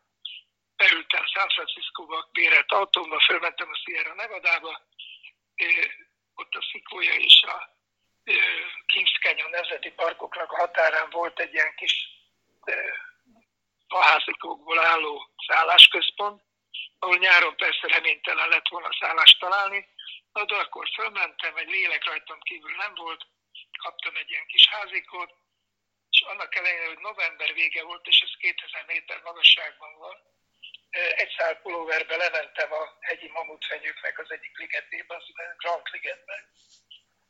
beültem San Francisco-ba, bérelt autómba, fölmentem a Sierra Nevada-ba, ott a Szikója és a Kings Canyon nemzeti parkoknak a határán volt egy ilyen kis faházikókból álló szállásközpont, ahol nyáron persze reménytelen lett volna szállást találni, de akkor fölmentem, egy lélek rajtam kívül nem volt, kaptam egy ilyen kis házikót, és annak ellenére, hogy november vége volt, és ez 2000 méter magasságban van, egy szál pulóverbe lementem a hegyi mamutfenyőknek az egyik ligetébe, az Grand Ligetbe.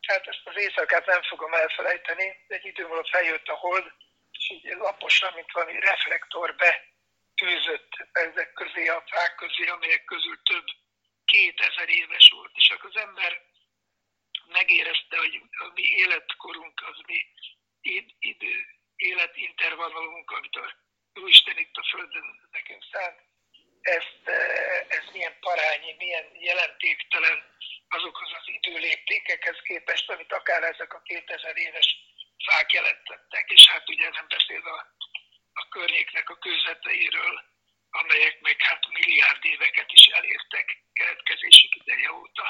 Hát ezt az éjszakát nem fogom elfelejteni, egy idő múlva feljött a hold, és így laposan, mint valami reflektor betűzött ezek közé, a fák közé, amelyek közül több kétezer éves volt. És akkor az ember megérezte, hogy a mi életkorunk, az mi idő, életintervallumunk, amit a Jóisten itt a Földön nekünk szánt, ezt, eh, ez milyen parányi, milyen jelentéktelen azokhoz az időléptékekhez képest, amit akár ezek a 2000 éves fák jelentettek, és hát ugye nem beszél a, a környéknek a közveteiről, amelyek meg hát milliárd éveket is elértek keletkezésük ideje óta.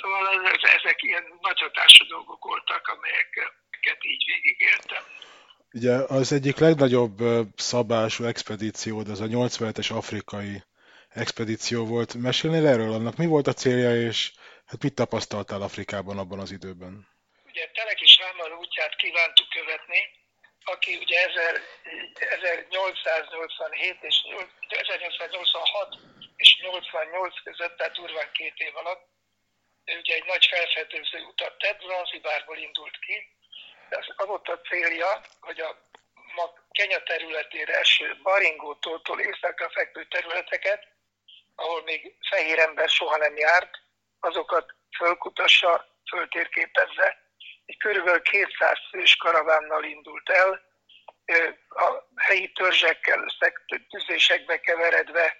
Szóval ez, ezek ilyen nagy hatású dolgok voltak, amelyeket így végigéltem.
Ugye az egyik legnagyobb szabású expedíciód az a 87-es afrikai expedíció volt. Mesélnél erről annak? Mi volt a célja, és hát mit tapasztaltál Afrikában abban az időben?
Ugye Teleki Sámmal útját kívántuk követni, aki ugye 1887 és 1886 és 88 között, tehát durván két év alatt, ugye egy nagy felfedező utat tett, Zanzibárból indult ki, az volt a célja, hogy a ma Kenya területére eső Baringótól északra fekvő területeket, ahol még fehér ember soha nem járt, azokat fölkutassa, föltérképezze. Egy körülbelül 200 fős karavánnal indult el, a helyi törzsekkel, tüzésekbe keveredve,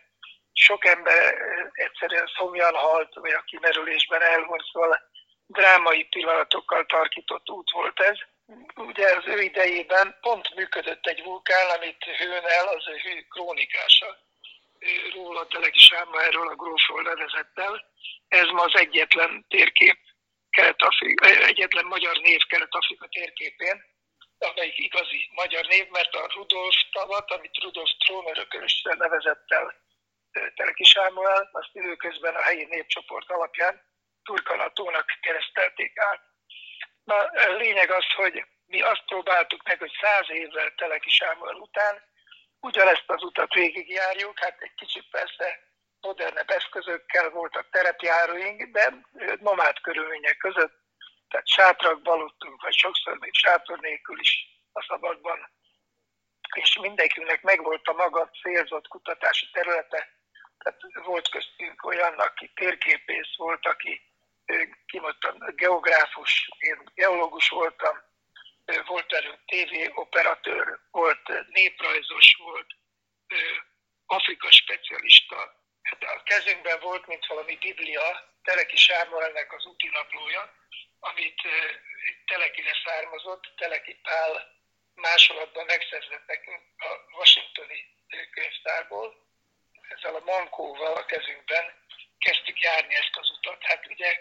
sok ember egyszerűen szomjan halt, vagy a kimerülésben elhunyt, szóval drámai pillanatokkal tarkított út volt ez ugye az ő idejében pont működött egy vulkán, amit el, az a hő krónikása. Róla Teleki Sáma erről a grófról nevezett el. Ez ma az egyetlen térkép, Egyetlen magyar név Kelet-Afrika térképén, amelyik igazi magyar név, mert a Rudolf tavat, amit Rudolf Tróner ökörössel nevezett el Teleki Sámuel, azt időközben a helyi népcsoport alapján Turkanatónak keresztelték át. Na, lényeg az, hogy mi azt próbáltuk meg, hogy száz évvel Teleki Sámuel után ugyanezt az utat végigjárjuk, hát egy kicsit persze modernebb eszközökkel voltak terepjáróink, de nomád körülmények között, tehát sátrakba aludtunk, vagy sokszor még sátor nélkül is a szabadban, és mindenkinek megvolt a maga célzott kutatási területe, tehát volt köztünk olyan, aki térképész volt, aki kimondtam, geográfus, én geológus voltam, volt előtt TV-operatőr, volt néprajzos, volt Afrika specialista. Hát a kezünkben volt, mint valami biblia, Teleki Sármorelnek az útinaplója, amit Telekire származott, Teleki Pál másolatban megszerzett nekünk a washingtoni könyvtárból. Ezzel a mankóval a kezünkben kezdtük járni ezt az utat. Hát ugye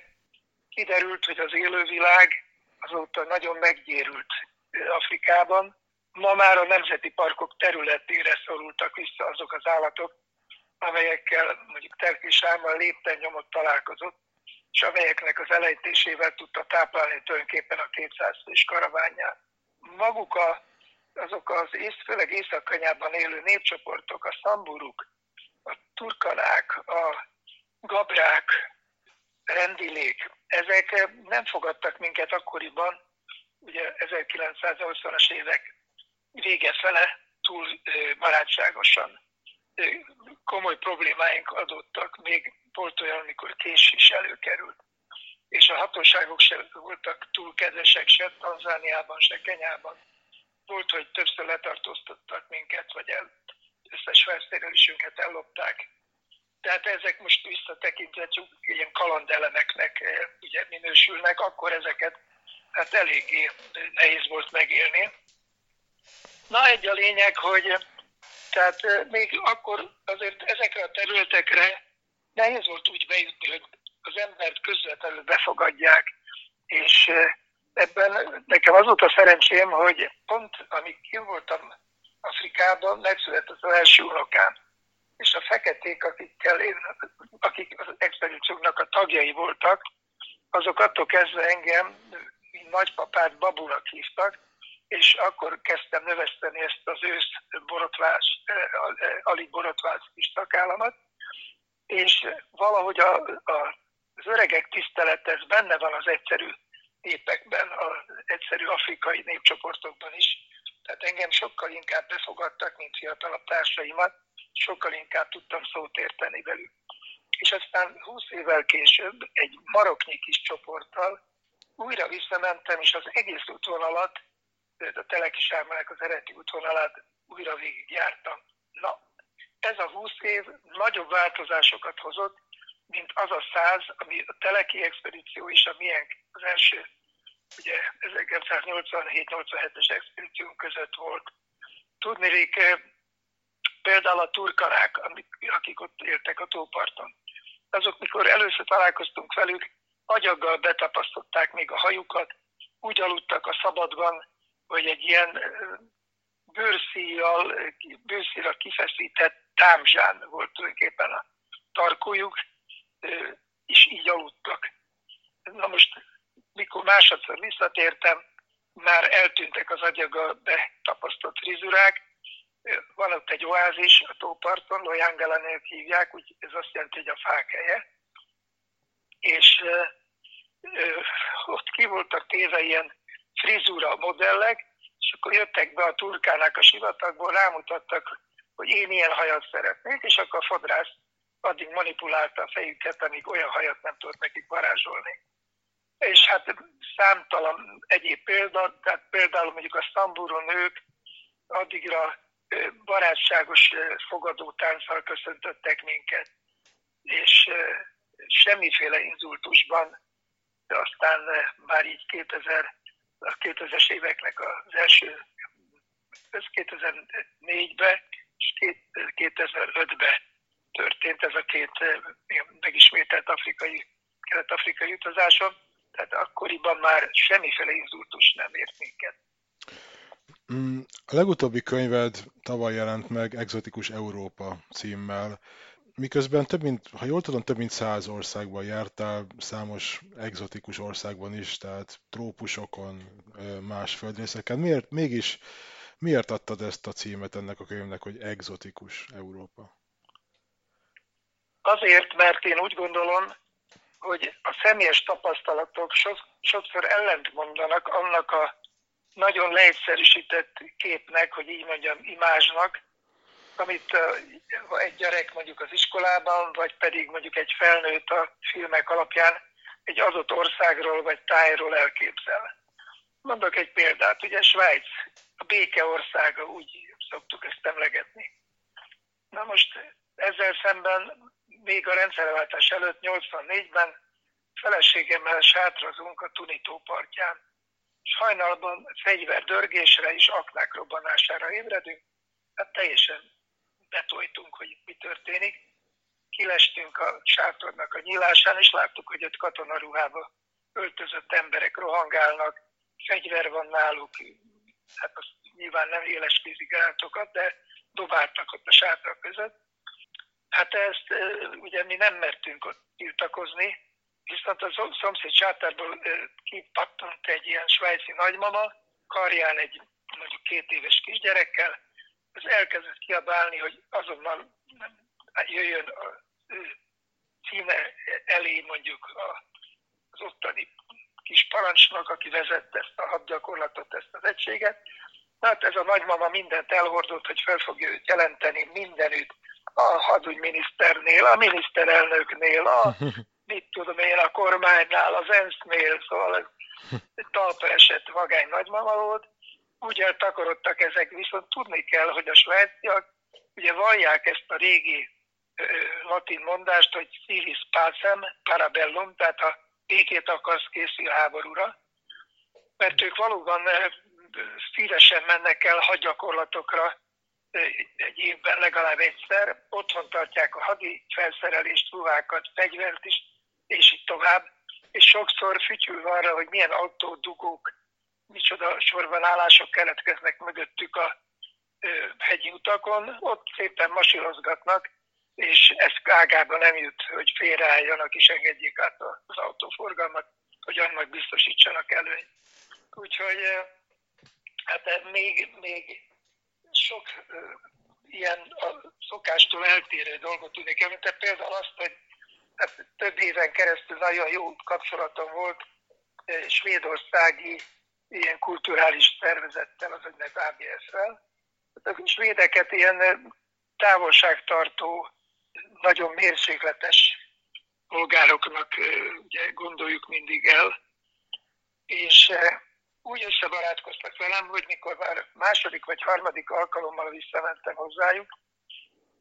kiderült, hogy az élővilág azóta nagyon meggyérült Afrikában. Ma már a nemzeti parkok területére szorultak vissza azok az állatok, amelyekkel mondjuk Terkésármal lépten nyomott találkozott, és amelyeknek az elejtésével tudta táplálni tulajdonképpen a 200 fős karaványát. Maguk a, azok az ész, főleg észak élő népcsoportok, a szamburuk, a turkanák, a gabrák, rendilék, ezek nem fogadtak minket akkoriban, ugye 1980-as évek vége fele túl barátságosan. Komoly problémáink adottak, még volt olyan, amikor kés is előkerült. És a hatóságok sem voltak túl kedvesek se Tanzániában, se Kenyában. Volt, hogy többször letartóztattak minket, vagy el, összes felszerelésünket ellopták. Tehát ezek most visszatekintve ilyen kalandelemeknek ugye minősülnek, akkor ezeket hát eléggé nehéz volt megélni. Na egy a lényeg, hogy tehát még akkor azért ezekre a területekre nehéz volt úgy bejutni, hogy az embert közvetlenül befogadják, és ebben nekem az volt a szerencsém, hogy pont amíg én voltam Afrikában, megszületett az első unokám. És a feketék, akikkel én, akik az expedícióknak a tagjai voltak, azok attól kezdve engem nagypapát babunak hívtak, és akkor kezdtem növeszteni ezt az ősz borotvás, alig borotvás kis takállamat, és valahogy a, a, az öregek tisztelet, ez benne van az egyszerű népekben, az egyszerű afrikai népcsoportokban is. Tehát engem sokkal inkább befogadtak, mint fiatalabb társaimat, sokkal inkább tudtam szót érteni velük. És aztán 20 évvel később egy maroknyi kis csoporttal újra visszamentem, és az egész útvonalat, a Teleki az eredeti útvonalát újra végigjártam. Na, ez a 20 év nagyobb változásokat hozott, mint az a száz, ami a Teleki expedíció is a miénk az első, ugye 1987-87-es expedíciónk között volt. Tudnék, eh, például a turkarák, akik ott éltek a tóparton, azok, mikor először találkoztunk velük, agyaggal betapasztották még a hajukat, úgy aludtak a szabadban, hogy egy ilyen bőrszíjjal, bőrszíjra kifeszített támzsán volt tulajdonképpen a tarkójuk, és így aludtak. Na most, mikor másodszor visszatértem, már eltűntek az agyaggal betapasztott frizurák, van ott egy oázis a tóparton, Lojangalanél hívják, úgy ez azt jelenti, hogy a fák helye, és ott ki voltak téve ilyen frizura modellek, és akkor jöttek be a turkának a sivatagból, rámutattak, hogy én ilyen hajat szeretnék, és akkor a fodrász addig manipulálta a fejüket, amíg olyan hajat nem tudott nekik varázsolni. És hát számtalan egyéb példa, tehát például mondjuk a szambúró nők addigra barátságos fogadó tánccal köszöntöttek minket, és semmiféle inzultusban, de aztán már így 2000, a 2000-es éveknek az első, ez 2004-ben és 2005-ben történt ez a két megismételt afrikai, kelet-afrikai utazáson, tehát akkoriban már semmiféle inzultus nem ért minket.
Mm, a legutóbbi könyved tavaly jelent meg Exotikus Európa címmel. Miközben több mint, ha jól tudom, több mint száz országban jártál, számos exotikus országban is, tehát trópusokon, más földrészeken. Miért mégis Miért adtad ezt a címet ennek a könyvnek, hogy Exotikus Európa?
Azért, mert én úgy gondolom, hogy a személyes tapasztalatok sokszor ellent mondanak annak a nagyon leegyszerűsített képnek, hogy így mondjam, imázsnak, amit egy gyerek mondjuk az iskolában, vagy pedig mondjuk egy felnőtt a filmek alapján egy adott országról vagy tájról elképzel. Mondok egy példát, ugye Svájc, a béke országa, úgy szoktuk ezt emlegetni. Na most ezzel szemben még a rendszerváltás előtt, 84-ben feleségemmel sátrazunk a Tunitó partján. És hajnalban fegyverdörgésre és aknák robbanására ébredünk, hát teljesen betoltunk, hogy mi történik. Kilestünk a sátornak a nyílásán, és láttuk, hogy ott katonaruhába öltözött emberek rohangálnak, fegyver van náluk, hát azt nyilván nem éles kézigátokat, de dobáltak ott a sátrak között. Hát ezt ugye mi nem mertünk ott tiltakozni, viszont a szomszéd sátorból kipattant egy ilyen svájci nagymama, karján egy mondjuk két éves kisgyerekkel, az elkezdett kiabálni, hogy azonnal jöjjön a címe elé mondjuk az ottani kis parancsnok, aki vezette ezt a hadgyakorlatot, ezt az egységet. Hát ez a nagymama mindent elhordott, hogy fel fogja őt jelenteni mindenütt, a hadügyminiszternél, a miniszterelnöknél, a mit tudom én, a kormánynál, az ENSZ-nél, szóval ez talpa esett vagány nagymama volt úgy eltakarodtak ezek, viszont tudni kell, hogy a svájciak ugye vallják ezt a régi ö, latin mondást, hogy civis pacem parabellum, tehát a békét akarsz készül háborúra, mert ők valóban szívesen mennek el hadgyakorlatokra egy évben legalább egyszer, otthon tartják a hadi felszerelést, ruhákat, fegyvert is, és így tovább, és sokszor fütyül arra, hogy milyen autódugók micsoda sorbanállások keletkeznek mögöttük a hegyi utakon, ott szépen masírozgatnak, és ez ágában nem jut, hogy félreálljanak és engedjék át az autóforgalmat, hogy annak biztosítsanak előny. Úgyhogy hát még, még sok ilyen a szokástól eltérő dolgot tudnék említeni. Például azt, hogy hát több éven keresztül nagyon jó kapcsolatom volt svédországi ilyen kulturális szervezettel, az úgynevezett ABS-vel. A svédeket ilyen távolságtartó, nagyon mérsékletes polgároknak ugye, gondoljuk mindig el, és úgy összebarátkoztak velem, hogy mikor már második vagy harmadik alkalommal visszamentem hozzájuk,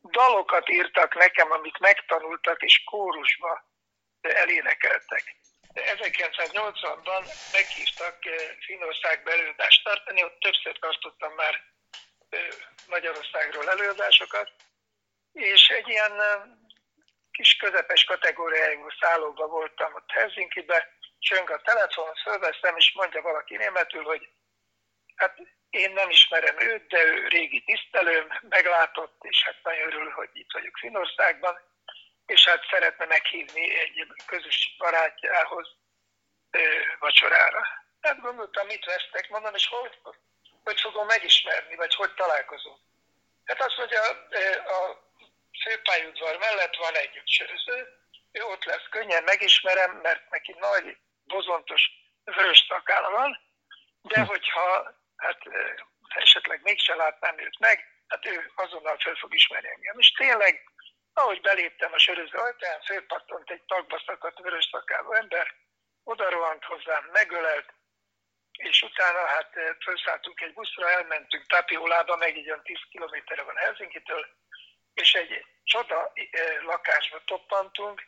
dalokat írtak nekem, amit megtanultak, és kórusba elénekeltek. 1980-ban meghívtak eh, Finnországba előadást tartani, ott többször tartottam már eh, Magyarországról előadásokat, és egy ilyen eh, kis közepes kategóriájú szállóba voltam ott Helsinki-be, csöng a telefon, fölveszem, és mondja valaki németül, hogy hát én nem ismerem őt, de ő régi tisztelőm, meglátott, és hát nagyon örül, hogy itt vagyok Finországban, és hát szeretne meghívni egy közös barátjához ö, vacsorára. Hát gondoltam, mit vesztek, mondom, és hogy, hogy fogom megismerni, vagy hogy találkozunk. Hát azt mondja, a főpályudvar mellett van egy söröző, ő ott lesz, könnyen megismerem, mert neki nagy, bozontos, vörös szakála van, de hm. hogyha hát esetleg mégse látnám őt meg, hát ő azonnal fel fog ismerni engem. És tényleg ahogy beléptem a söröző ajtaján, fölpattant egy tagba szakadt vörös szakáló ember, oda rohant hozzám, megölelt, és utána hát eh, felszálltunk egy buszra, elmentünk Tapiolába, meg egy olyan 10 kilométerre van Helsinki-től, és egy csoda eh, lakásba toppantunk,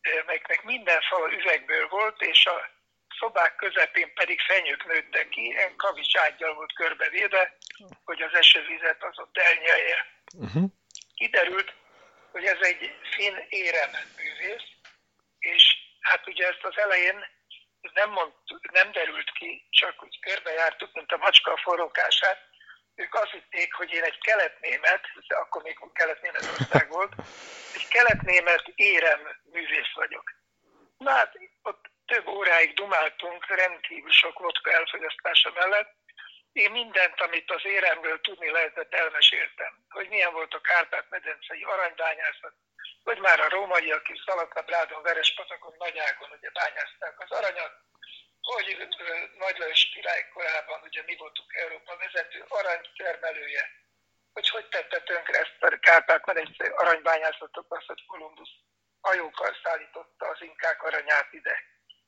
eh, meg minden fal üvegből volt, és a szobák közepén pedig fenyők nőttek ki, ilyen kavics ágyjal volt körbevéve, hogy az esővizet az ott elnyelje. Uh-huh. Kiderült, hogy ez egy finn érem művész, és hát ugye ezt az elején nem, mond, nem derült ki, csak úgy körbejártuk, mint a macska a forrókását. Ők azt hitték, hogy én egy keletnémet, de akkor még keletnémetország volt, egy keletnémet érem művész vagyok. Na hát ott több óráig dumáltunk, rendkívül sok vodka elfogyasztása mellett, én mindent, amit az éremről tudni lehetett, elmeséltem. Hogy milyen volt a Kárpát-medencei aranybányászat, hogy már a rómaiak is Szalakabrádon, Verespatakon, Nagyágon ugye bányázták az aranyat, hogy Nagy Lajos király korában ugye mi voltunk Európa vezető aranytermelője, hogy hogy tette tönkre ezt a Kárpát-medencei aranybányászatot, azt, hogy Kolumbusz hajókkal szállította az inkák aranyát ide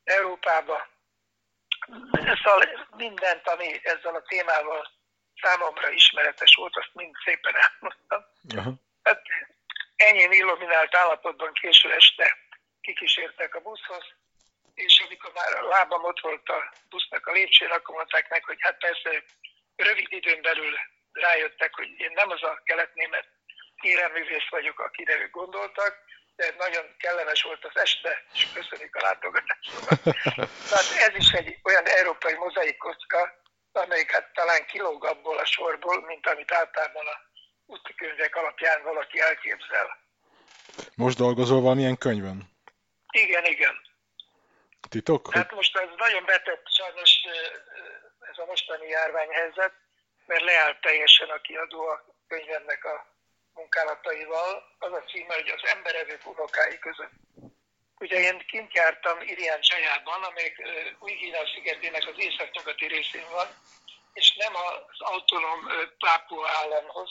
Európába. Szóval mindent, ami ezzel a témával számomra ismeretes volt, azt mind szépen elmondtam. Uh-huh. Hát ennyi illuminált állapotban késő este kikísértek a buszhoz, és amikor már a lábam ott volt a busznak a lépcsőn, akkor mondták meg, hogy hát persze rövid időn belül rájöttek, hogy én nem az a keletnémet éreművész vagyok, akire ők gondoltak, de nagyon kellemes volt az este, és köszönjük a látogatásokat. Tehát ez is egy olyan európai mozaik kocka, amelyik hát talán kilóg abból a sorból, mint amit általában a útikönyvek alapján valaki elképzel.
Most dolgozol valamilyen könyvön?
Igen, igen.
Titok?
Hát most ez nagyon betett sajnos ez a mostani járványhelyzet, mert leállt teljesen a kiadó a könyvemnek a munkálataival. Az a címe, hogy az emberevők unokái között. Ugye én kint jártam Irián Csajában, amelyik új Kína szigetének az északnyugati részén van, és nem az autonóm Pápua államhoz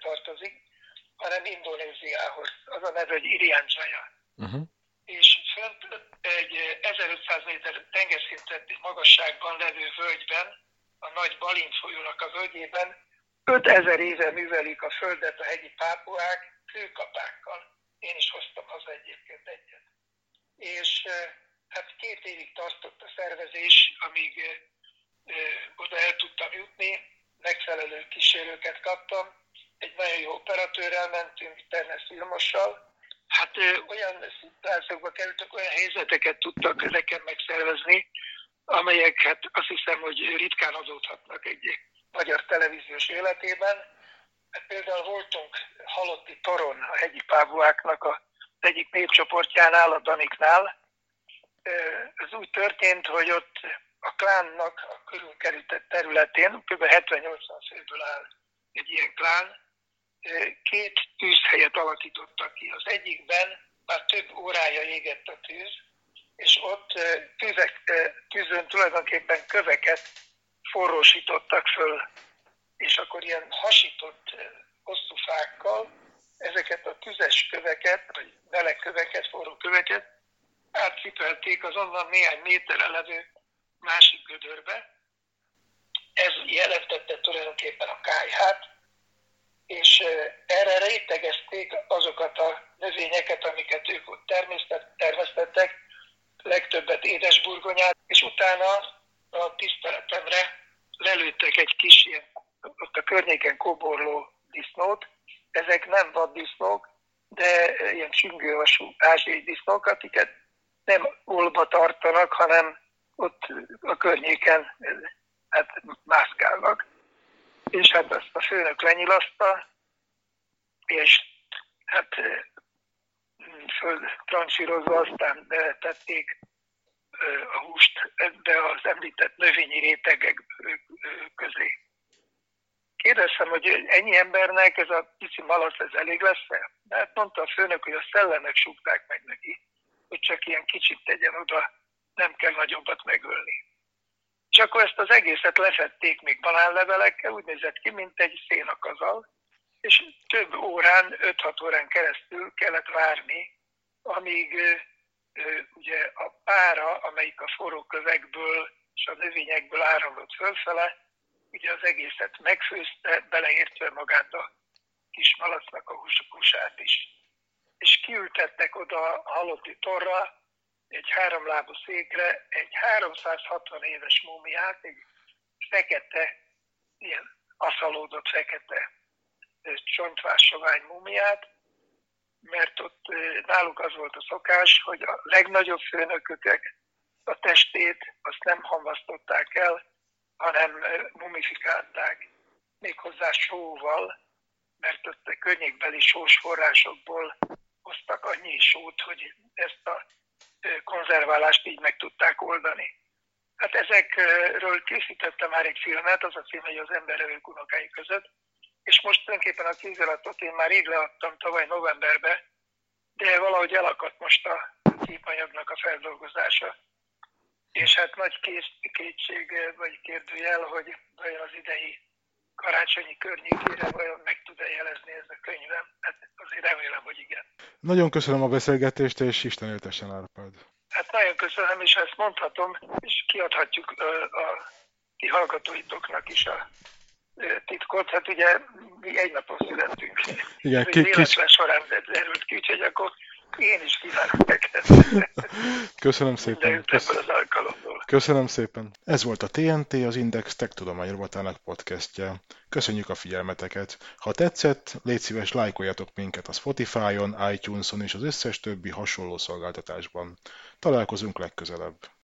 tartozik, hanem Indonéziához. Az a neve, hogy Irián Csaja. Uh-huh. És fönt egy 1500 méter tengerszintet magasságban levő völgyben, a nagy Balint folyónak a völgyében 5000 éve művelik a földet a hegyi pápuák főkapákkal. Én is hoztam haza egyébként egyet. És hát két évig tartott a szervezés, amíg oda el tudtam jutni, megfelelő kísérőket kaptam, egy nagyon jó operatőrrel mentünk, Ternes Vilmossal. Hát olyan szituációkba kerültek, olyan helyzeteket tudtak nekem megszervezni, amelyek hát azt hiszem, hogy ritkán adódhatnak egy magyar televíziós életében. Hát például voltunk halotti toron a hegyi pávuáknak a egyik népcsoportjánál, a Daniknál. Ez úgy történt, hogy ott a klánnak a körülkerített területén, kb. 70-80 főből áll egy ilyen klán, két tűzhelyet alakítottak ki. Az egyikben már több órája égett a tűz, és ott tűzek, tűzön tulajdonképpen köveket forrósítottak föl, és akkor ilyen hasított hosszú fákkal ezeket a tüzes köveket, vagy meleg köveket, forró köveket átcipelték az onnan néhány méterre levő másik gödörbe. Ez jelentette tulajdonképpen a kájhát, és erre rétegezték azokat a növényeket, amiket ők ott termesztettek, legtöbbet édesburgonyát, és utána a tiszteletemre lelőttek egy kis ilyen, ott a környéken koborló disznót. Ezek nem vaddisznók, de ilyen csüngővasú ázsiai disznók, akiket nem olba tartanak, hanem ott a környéken hát mászkálnak. És hát azt a főnök lenyilaszta, és hát földtranszírozva aztán tették a húst ebbe az említett növényi rétegek közé. Kérdeztem, hogy ennyi embernek ez a pici malac, ez elég lesz-e? Hát mondta a főnök, hogy a szellemek súgták meg neki, hogy csak ilyen kicsit tegyen oda, nem kell nagyobbat megölni. És akkor ezt az egészet lefették még banánlevelekkel, úgy nézett ki, mint egy szénakazal, és több órán, 5-6 órán keresztül kellett várni, amíg ugye a pára, amelyik a forró kövekből és a növényekből áramlott fölfele, ugye az egészet megfőzte, beleértve magát a kis malacnak a húsát is. És kiültettek oda a halotti torra, egy háromlábú székre, egy 360 éves múmiát, egy fekete, ilyen aszalódott fekete csontvásovány múmiát, mert ott náluk az volt a szokás, hogy a legnagyobb főnököknek a testét azt nem hamvasztották el, hanem mumifikálták méghozzá sóval, mert ott a környékbeli sós forrásokból hoztak annyi sót, hogy ezt a konzerválást így meg tudták oldani. Hát ezekről készítettem már egy filmet, az a cím, hogy az emberevők unokái között, és most tulajdonképpen a címziratot én már így leadtam tavaly novemberbe, de valahogy elakadt most a címanyagnak a feldolgozása. És hát nagy kétség vagy kérdőjel, hogy vajon az idei karácsonyi környékére vajon meg tud-e jelezni ez a könyvem. Hát azért remélem, hogy igen.
Nagyon köszönöm a beszélgetést, és Isten éltessen Árpád.
Hát nagyon köszönöm, és ezt mondhatom, és kiadhatjuk a ti hallgatóitoknak is a titkot. Hát ugye mi egy napon születtünk.
Igen, ki,
kis... során derült ki, úgyhogy akkor én is kívánok neked.
Köszönöm szépen.
Köszönöm.
Köszönöm szépen. Ez volt a TNT, az Index Tech Tudomány rovatának podcastje. Köszönjük a figyelmeteket. Ha tetszett, légy szíves lájkoljatok minket a Spotify-on, iTunes-on és az összes többi hasonló szolgáltatásban. Találkozunk legközelebb.